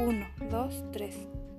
1, 2, 3.